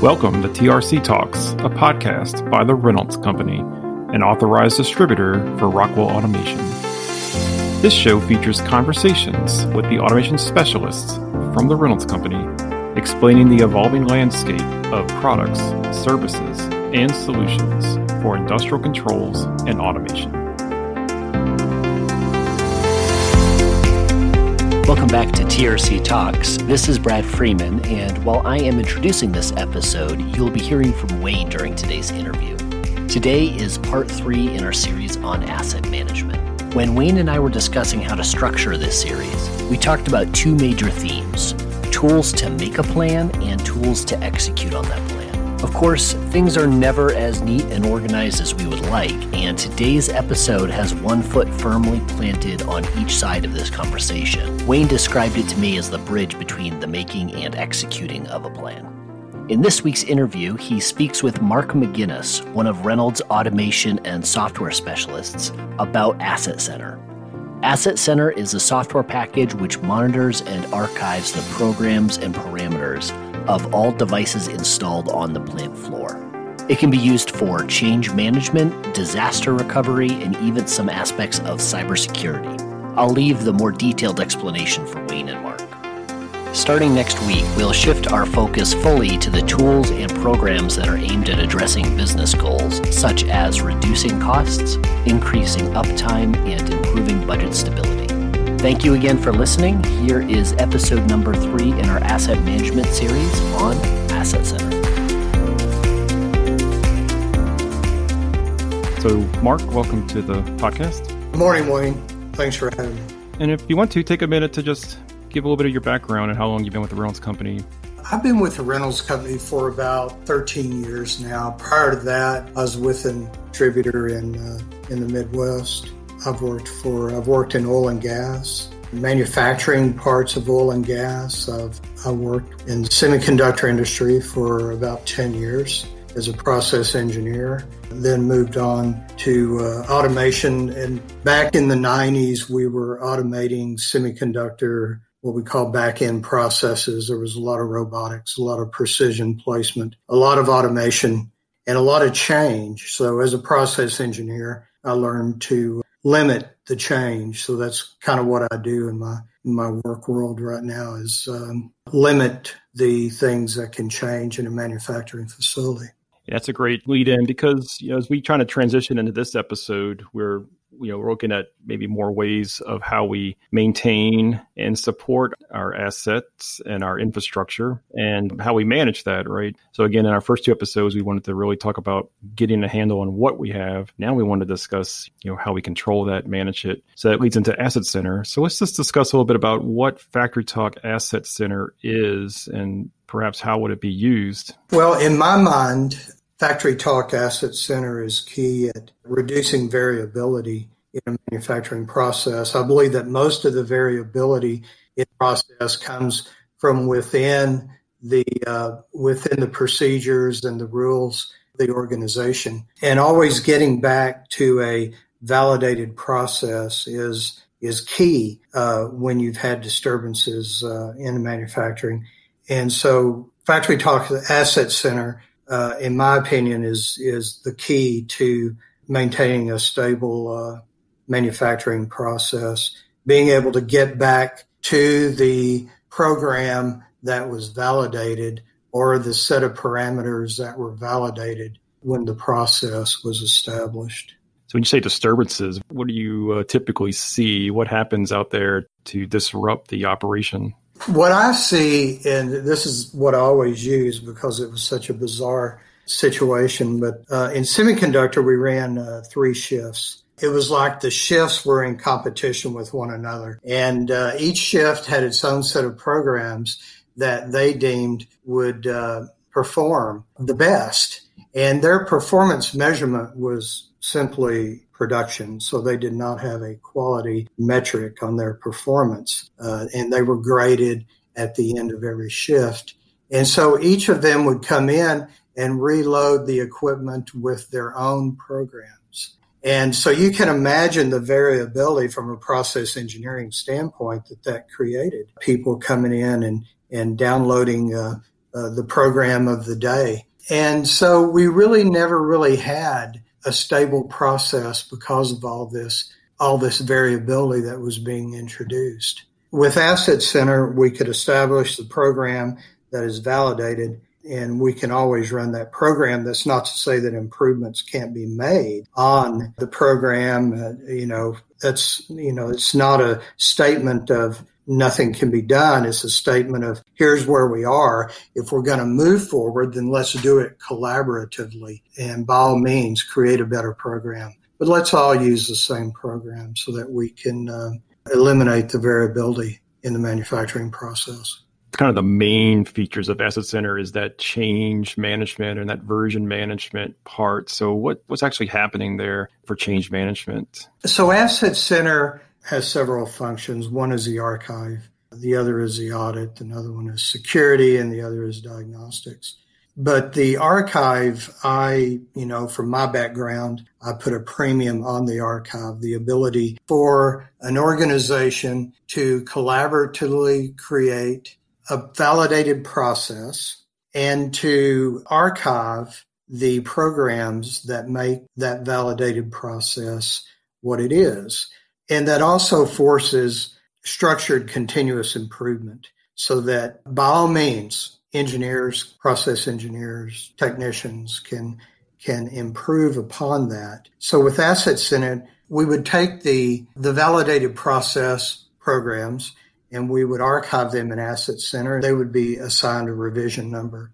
Welcome to TRC Talks, a podcast by the Reynolds Company, an authorized distributor for Rockwell Automation. This show features conversations with the automation specialists from the Reynolds Company, explaining the evolving landscape of products, services, and solutions for industrial controls and automation. Welcome back to TRC Talks. This is Brad Freeman, and while I am introducing this episode, you'll be hearing from Wayne during today's interview. Today is part three in our series on asset management. When Wayne and I were discussing how to structure this series, we talked about two major themes tools to make a plan and tools to execute on that plan. Of course, things are never as neat and organized as we would like, and today's episode has one foot firmly planted on each side of this conversation. Wayne described it to me as the bridge between the making and executing of a plan. In this week's interview, he speaks with Mark McGinnis, one of Reynolds' automation and software specialists, about Asset Center. Asset Center is a software package which monitors and archives the programs and parameters of all devices installed on the plant floor. It can be used for change management, disaster recovery, and even some aspects of cybersecurity. I'll leave the more detailed explanation for Wayne and Mark. Starting next week, we'll shift our focus fully to the tools and programs that are aimed at addressing business goals, such as reducing costs, increasing uptime, and improving budget stability. Thank you again for listening. Here is episode number three in our asset management series on Asset Center. So, Mark, welcome to the podcast. Good morning, Wayne. Thanks for having me. And if you want to, take a minute to just give a little bit of your background and how long you've been with the Reynolds Company. I've been with the Reynolds Company for about 13 years now. Prior to that, I was with a distributor in uh, in the Midwest. I've worked for I've worked in oil and gas, manufacturing parts of oil and gas. I've I worked in the semiconductor industry for about 10 years as a process engineer. Then moved on to uh, automation. And back in the 90s, we were automating semiconductor, what we call back end processes. There was a lot of robotics, a lot of precision placement, a lot of automation, and a lot of change. So as a process engineer, I learned to limit the change. So that's kind of what I do in my in my work world right now is um, limit the things that can change in a manufacturing facility. That's a great lead in because you know as we try to transition into this episode, we're you know we're looking at maybe more ways of how we maintain and support our assets and our infrastructure and how we manage that right? So again in our first two episodes we wanted to really talk about getting a handle on what we have. Now we want to discuss you know how we control that manage it. So that leads into asset center. So let's just discuss a little bit about what FactoryTalk asset center is and perhaps how would it be used. Well in my mind FactoryTalk Asset Center is key at reducing variability in a manufacturing process. I believe that most of the variability in process comes from within the uh, within the procedures and the rules of the organization, and always getting back to a validated process is is key uh, when you've had disturbances uh, in manufacturing. And so, FactoryTalk Asset Center uh, in my opinion, is is the key to maintaining a stable uh, manufacturing process. Being able to get back to the program that was validated or the set of parameters that were validated when the process was established. So, when you say disturbances, what do you uh, typically see? What happens out there to disrupt the operation? What I see, and this is what I always use because it was such a bizarre situation, but uh, in semiconductor, we ran uh, three shifts. It was like the shifts were in competition with one another, and uh, each shift had its own set of programs that they deemed would uh, perform the best. And their performance measurement was simply production. So they did not have a quality metric on their performance. Uh, and they were graded at the end of every shift. And so each of them would come in and reload the equipment with their own programs. And so you can imagine the variability from a process engineering standpoint that that created. People coming in and, and downloading uh, uh, the program of the day. And so we really never really had a stable process because of all this, all this variability that was being introduced. With Asset Center, we could establish the program that is validated and we can always run that program. That's not to say that improvements can't be made on the program. Uh, you know, that's, you know, it's not a statement of nothing can be done. It's a statement of here's where we are. If we're going to move forward, then let's do it collaboratively and by all means create a better program. But let's all use the same program so that we can uh, eliminate the variability in the manufacturing process kind of the main features of Asset Center is that change management and that version management part. So, what, what's actually happening there for change management? So, Asset Center has several functions. One is the archive, the other is the audit, another one is security, and the other is diagnostics. But the archive, I, you know, from my background, I put a premium on the archive, the ability for an organization to collaboratively create a validated process and to archive the programs that make that validated process what it is. And that also forces structured continuous improvement so that by all means, engineers, process engineers, technicians can can improve upon that. So with Asset Center, we would take the the validated process programs and we would archive them in Asset Center. They would be assigned a revision number.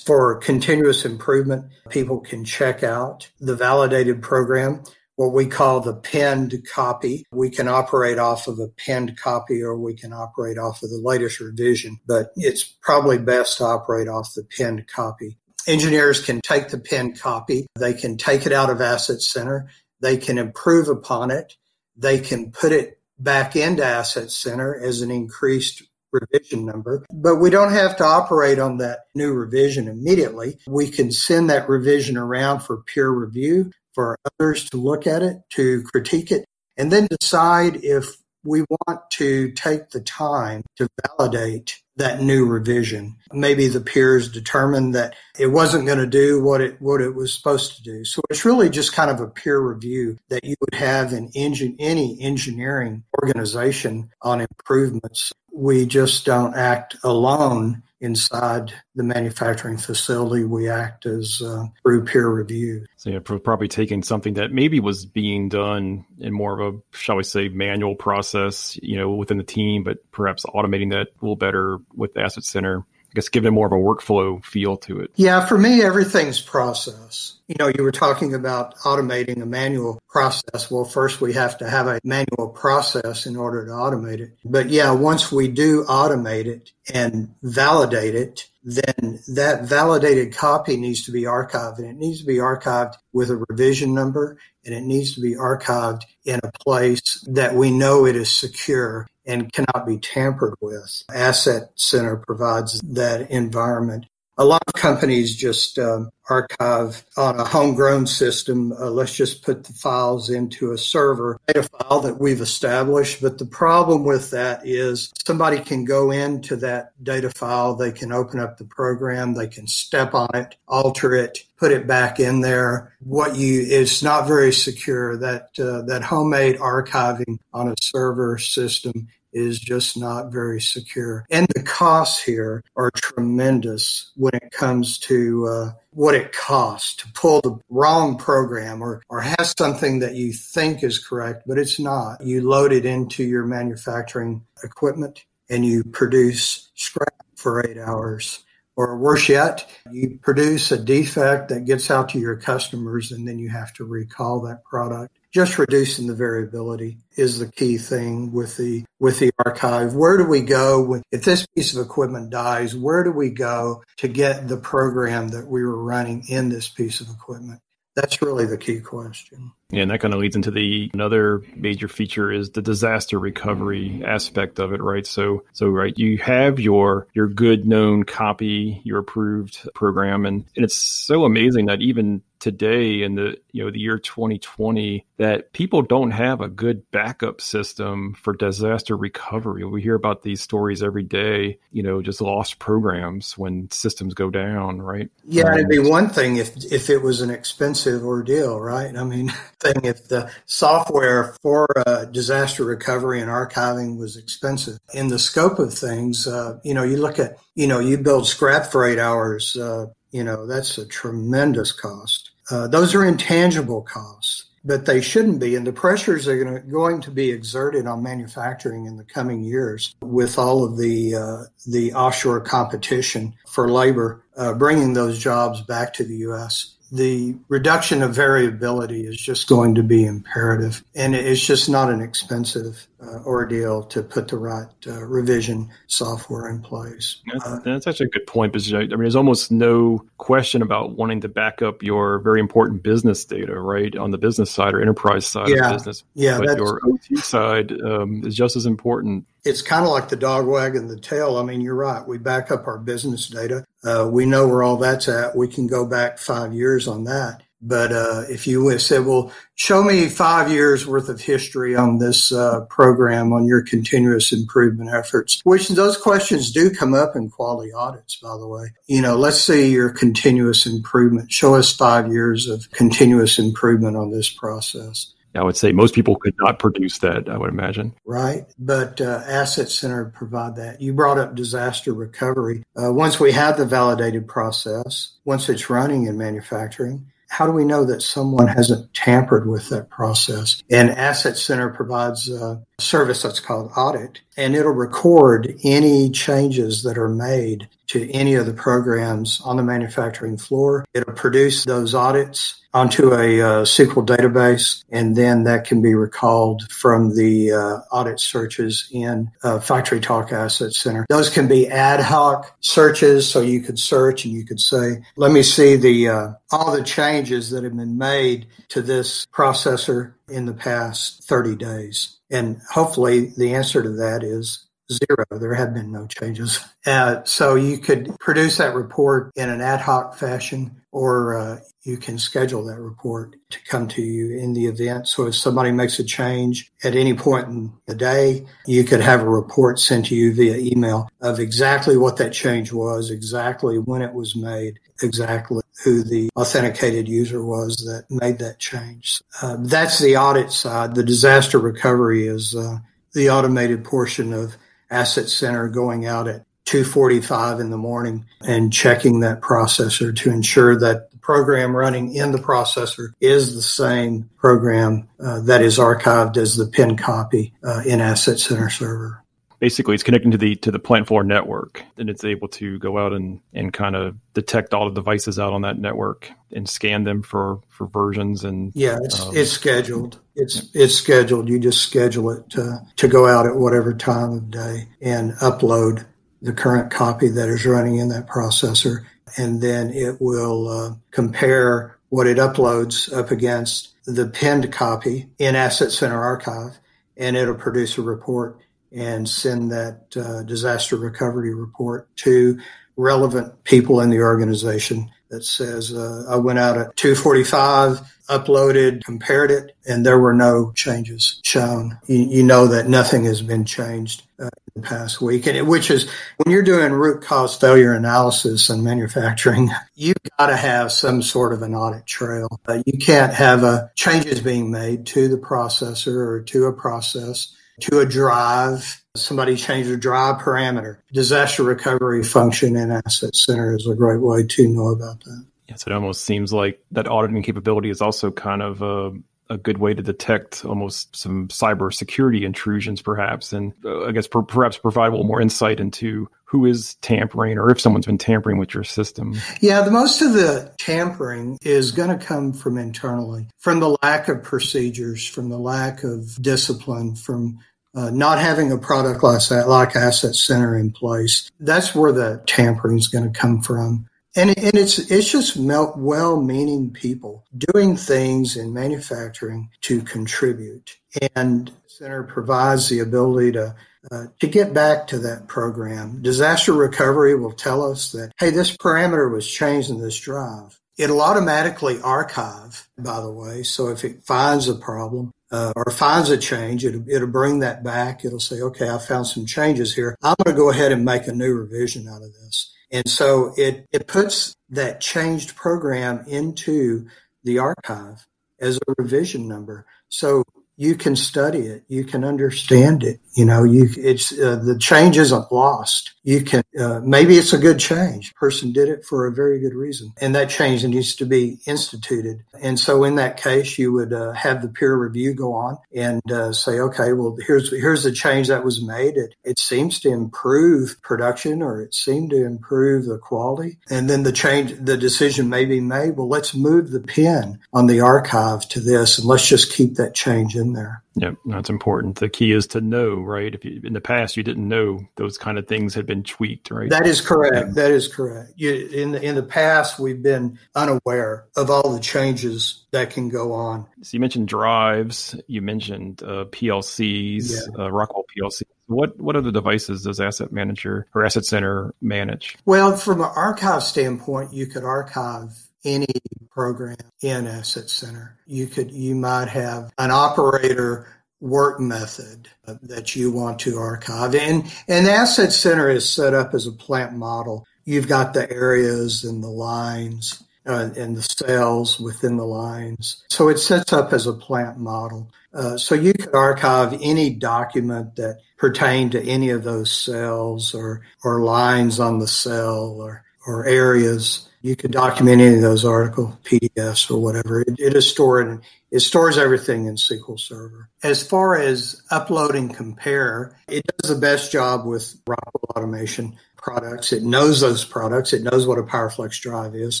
For continuous improvement, people can check out the validated program, what we call the pinned copy. We can operate off of a pinned copy or we can operate off of the latest revision, but it's probably best to operate off the pinned copy. Engineers can take the pinned copy, they can take it out of Asset Center, they can improve upon it, they can put it back into Asset Center as an increased revision number, but we don't have to operate on that new revision immediately. We can send that revision around for peer review for others to look at it, to critique it, and then decide if we want to take the time to validate that new revision. Maybe the peers determined that it wasn't going to do what it what it was supposed to do. So it's really just kind of a peer review that you would have in engine, any engineering organization on improvements. We just don't act alone inside the manufacturing facility, we act as uh, through peer review. So yeah, probably taking something that maybe was being done in more of a, shall we say, manual process, you know, within the team, but perhaps automating that a little better with the Asset Center I guess give it more of a workflow feel to it. Yeah, for me, everything's process. You know, you were talking about automating a manual process. Well, first we have to have a manual process in order to automate it. But yeah, once we do automate it and validate it, then that validated copy needs to be archived and it needs to be archived with a revision number and it needs to be archived in a place that we know it is secure and cannot be tampered with. Asset Center provides that environment. A lot of companies just um, archive on a homegrown system. Uh, let's just put the files into a server data file that we've established. But the problem with that is somebody can go into that data file. They can open up the program. They can step on it, alter it, put it back in there. What you, it's not very secure. That, uh, that homemade archiving on a server system is just not very secure. And the costs here are tremendous when it comes to uh, what it costs to pull the wrong program or, or has something that you think is correct, but it's not. You load it into your manufacturing equipment and you produce scrap for eight hours. Or worse yet, you produce a defect that gets out to your customers and then you have to recall that product just reducing the variability is the key thing with the with the archive. Where do we go when, if this piece of equipment dies? Where do we go to get the program that we were running in this piece of equipment? That's really the key question. Yeah, and that kind of leads into the another major feature is the disaster recovery aspect of it, right? So, so right, you have your your good known copy, your approved program, and, and it's so amazing that even today in the you know the year 2020 that people don't have a good backup system for disaster recovery. We hear about these stories every day, you know, just lost programs when systems go down, right? Yeah, um, it'd be one thing if if it was an expensive ordeal, right? I mean, thing if the software for uh, disaster recovery and archiving was expensive. In the scope of things, uh, you know, you look at, you know, you build scrap for eight hours, uh, you know, that's a tremendous cost. Uh, those are intangible costs, but they shouldn't be. And the pressures are going to, going to be exerted on manufacturing in the coming years with all of the uh, the offshore competition for labor, uh, bringing those jobs back to the U.S the reduction of variability is just going to be imperative. And it's just not an expensive uh, ordeal to put the right uh, revision software in place. That's, uh, that's, actually a good point because I mean, there's almost no question about wanting to back up your very important business data, right, on the business side or enterprise side yeah, of business. Yeah, but your OT side um, is just as important it's kind of like the dog wagging the tail. I mean, you're right. We back up our business data. Uh, we know where all that's at. We can go back five years on that. But uh, if you said, well, show me five years worth of history on this uh, program, on your continuous improvement efforts, which those questions do come up in quality audits, by the way. You know, let's see your continuous improvement. Show us five years of continuous improvement on this process. I would say most people could not produce that, I would imagine. Right. But uh, Asset Center provide that. You brought up disaster recovery. Uh, once we have the validated process, once it's running in manufacturing, how do we know that someone hasn't tampered with that process? And Asset Center provides a service that's called audit, and it'll record any changes that are made to any of the programs on the manufacturing floor. It'll produce those audits onto a uh, SQL database, and then that can be recalled from the uh, audit searches in uh, FactoryTalk Asset Center. Those can be ad hoc searches, so you could search and you could say, "Let me see the uh, all the changes that have been made to this processor in the past 30 days." And hopefully, the answer to that is zero. There have been no changes. Uh, so you could produce that report in an ad hoc fashion, or uh, you can schedule that report to come to you in the event. So if somebody makes a change at any point in the day, you could have a report sent to you via email of exactly what that change was, exactly when it was made, exactly who the authenticated user was that made that change. Uh, that's the audit side. The disaster recovery is uh, the automated portion of Asset Center going out at 2:45 in the morning and checking that processor to ensure that the program running in the processor is the same program uh, that is archived as the pin copy uh, in Asset Center server basically it's connecting to the to the plant floor network and it's able to go out and and kind of detect all the devices out on that network and scan them for for versions and yeah it's um, it's scheduled. It's it's scheduled. You just schedule it to to go out at whatever time of day and upload the current copy that is running in that processor and then it will uh, compare what it uploads up against the pinned copy in asset center archive and it'll produce a report and send that uh, disaster recovery report to relevant people in the organization that says uh, I went out at 2:45, uploaded, compared it, and there were no changes shown. You, you know that nothing has been changed uh, in the past week, and it, which is when you're doing root cause failure analysis in manufacturing, you've got to have some sort of an audit trail. Uh, you can't have uh, changes being made to the processor or to a process to a drive. Somebody changed a drive parameter. Disaster recovery function in Asset Center is a great way to know about that. Yes, it almost seems like that auditing capability is also kind of a, a good way to detect almost some cyber security intrusions, perhaps, and uh, I guess per, perhaps provide a little more insight into who is tampering or if someone's been tampering with your system. Yeah, the most of the tampering is going to come from internally, from the lack of procedures, from the lack of discipline, from uh, not having a product like, like Asset Center in place. That's where the tampering is going to come from. And, and it's it's just well-meaning people doing things in manufacturing to contribute, and center provides the ability to uh, to get back to that program. Disaster recovery will tell us that hey, this parameter was changed in this drive. It'll automatically archive, by the way. So if it finds a problem, uh, or finds a change, it'll, it'll bring that back. It'll say, okay, I found some changes here. I'm going to go ahead and make a new revision out of this. And so it, it puts that changed program into the archive as a revision number. So you can study it, you can understand it. You know, you it's uh, the change isn't lost. You can uh, maybe it's a good change. Person did it for a very good reason, and that change needs to be instituted. And so, in that case, you would uh, have the peer review go on and uh, say, okay, well, here's here's the change that was made. It it seems to improve production, or it seemed to improve the quality. And then the change, the decision may be made. Well, let's move the pin on the archive to this, and let's just keep that change in there. Yep, that's important. The key is to know, right? If you, in the past you didn't know those kind of things had been tweaked, right? That is correct. That is correct. You, in the in the past, we've been unaware of all the changes that can go on. So you mentioned drives. You mentioned uh, PLCs, yeah. uh, Rockwell PLC. What what other devices does Asset Manager or Asset Center manage? Well, from an archive standpoint, you could archive any program in Asset Center. You could, you might have an operator work method that you want to archive. And an Asset Center is set up as a plant model. You've got the areas and the lines uh, and the cells within the lines. So it sets up as a plant model. Uh, so you could archive any document that pertained to any of those cells or, or lines on the cell or, or areas you can document any of those article PDFs or whatever. It, it is stored and it stores everything in SQL Server. As far as uploading compare, it does the best job with Rockwell Automation products. It knows those products. It knows what a PowerFlex drive is.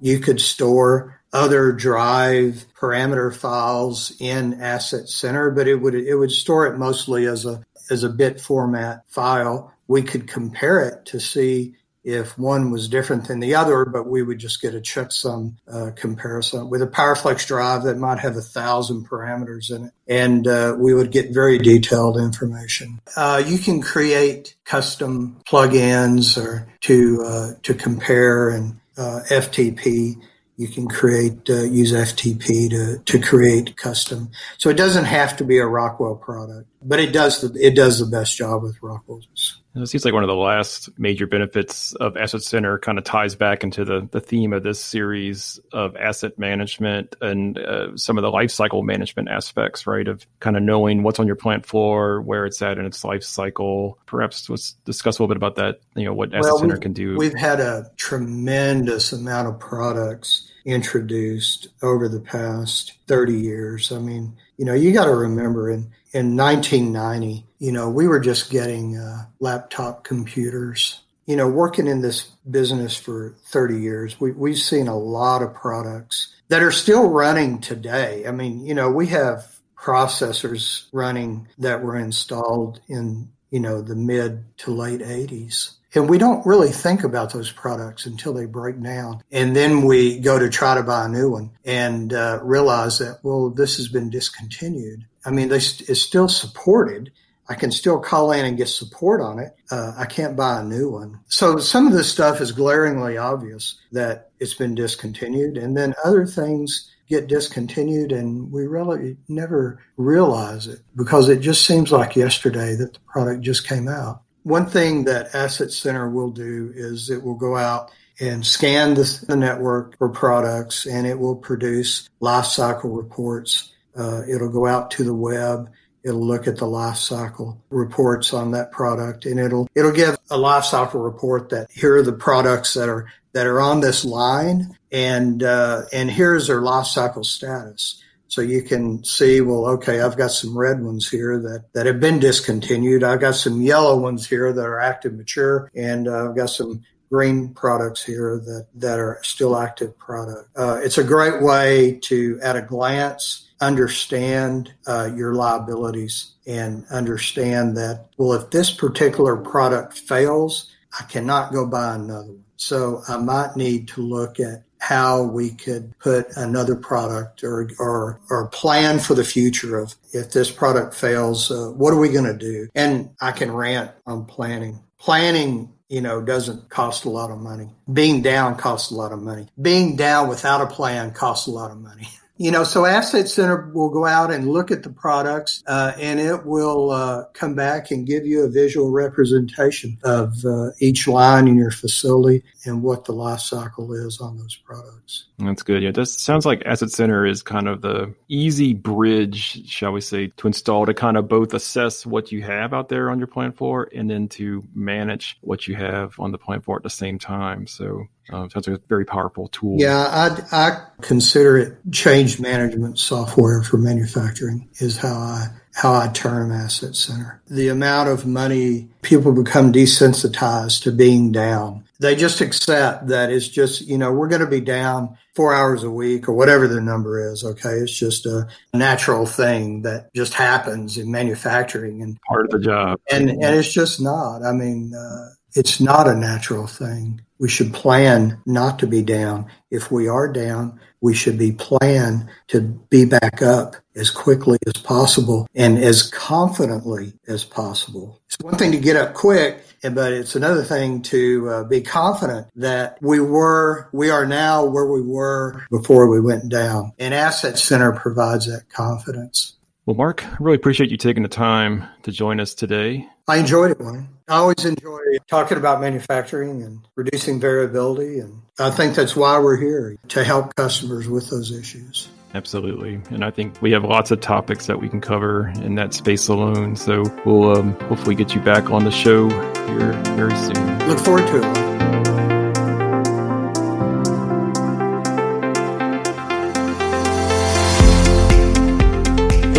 You could store other drive parameter files in Asset Center, but it would it would store it mostly as a as a bit format file. We could compare it to see if one was different than the other, but we would just get a checksum uh, comparison with a PowerFlex drive that might have a thousand parameters in it, and uh, we would get very detailed information. Uh, you can create custom plugins or to uh, to compare and uh, FTP. You can create uh, use FTP to to create custom. So it doesn't have to be a Rockwell product, but it does the, it does the best job with Rockwell's. It seems like one of the last major benefits of Asset Center kind of ties back into the, the theme of this series of asset management and uh, some of the life cycle management aspects, right? Of kind of knowing what's on your plant floor, where it's at in its life cycle. Perhaps let's discuss a little bit about that, you know, what Asset well, Center can do. We've had a tremendous amount of products introduced over the past 30 years. I mean, you know, you got to remember in, in 1990, you know, we were just getting uh, laptop computers. You know, working in this business for 30 years, we, we've seen a lot of products that are still running today. I mean, you know, we have processors running that were installed in, you know, the mid to late 80s. And we don't really think about those products until they break down. And then we go to try to buy a new one and uh, realize that, well, this has been discontinued. I mean, they, it's still supported. I can still call in and get support on it. Uh, I can't buy a new one. So some of this stuff is glaringly obvious that it's been discontinued. And then other things get discontinued and we really never realize it because it just seems like yesterday that the product just came out. One thing that Asset Center will do is it will go out and scan the, the network for products and it will produce life cycle reports. Uh, it'll go out to the web. It'll look at the life cycle reports on that product and it'll, it'll give a life cycle report that here are the products that are, that are on this line and, uh, and here's their life cycle status. So you can see, well, okay, I've got some red ones here that, that have been discontinued. I've got some yellow ones here that are active mature and uh, I've got some green products here that, that are still active product. Uh, it's a great way to, at a glance, understand uh, your liabilities and understand that, well, if this particular product fails, I cannot go buy another one. So I might need to look at how we could put another product or, or, or plan for the future of if this product fails, uh, what are we going to do? And I can rant on planning. Planning you know, doesn't cost a lot of money. Being down costs a lot of money. Being down without a plan costs a lot of money. You know, so Asset Center will go out and look at the products, uh, and it will uh, come back and give you a visual representation of uh, each line in your facility and what the life cycle is on those products. That's good. Yeah, this sounds like Asset Center is kind of the easy bridge, shall we say, to install to kind of both assess what you have out there on your plant floor and then to manage what you have on the plant floor at the same time. So um, so it's a very powerful tool. Yeah, I, I consider it change management software for manufacturing is how I how I term Asset Center. The amount of money people become desensitized to being down. They just accept that it's just, you know, we're going to be down four hours a week or whatever the number is. Okay. It's just a natural thing that just happens in manufacturing and part of the job. And, and it's just not. I mean, uh, it's not a natural thing. We should plan not to be down. If we are down, we should be plan to be back up as quickly as possible and as confidently as possible. It's one thing to get up quick, but it's another thing to uh, be confident that we were, we are now where we were before we went down. And Asset Center provides that confidence. Well, Mark, I really appreciate you taking the time to join us today. I enjoyed it, Wayne. I always enjoy talking about manufacturing and reducing variability. And I think that's why we're here to help customers with those issues. Absolutely. And I think we have lots of topics that we can cover in that space alone. So we'll um, hopefully get you back on the show here very soon. Look forward to it.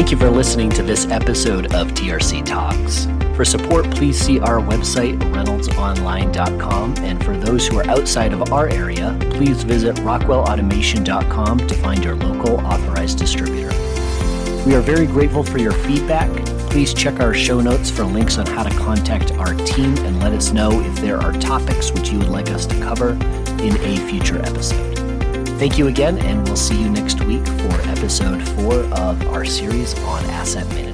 Thank you for listening to this episode of TRC Talks. For support, please see our website, reynoldsonline.com. And for those who are outside of our area, please visit rockwellautomation.com to find your local authorized distributor. We are very grateful for your feedback. Please check our show notes for links on how to contact our team and let us know if there are topics which you would like us to cover in a future episode. Thank you again, and we'll see you next week for episode four of our series on asset management.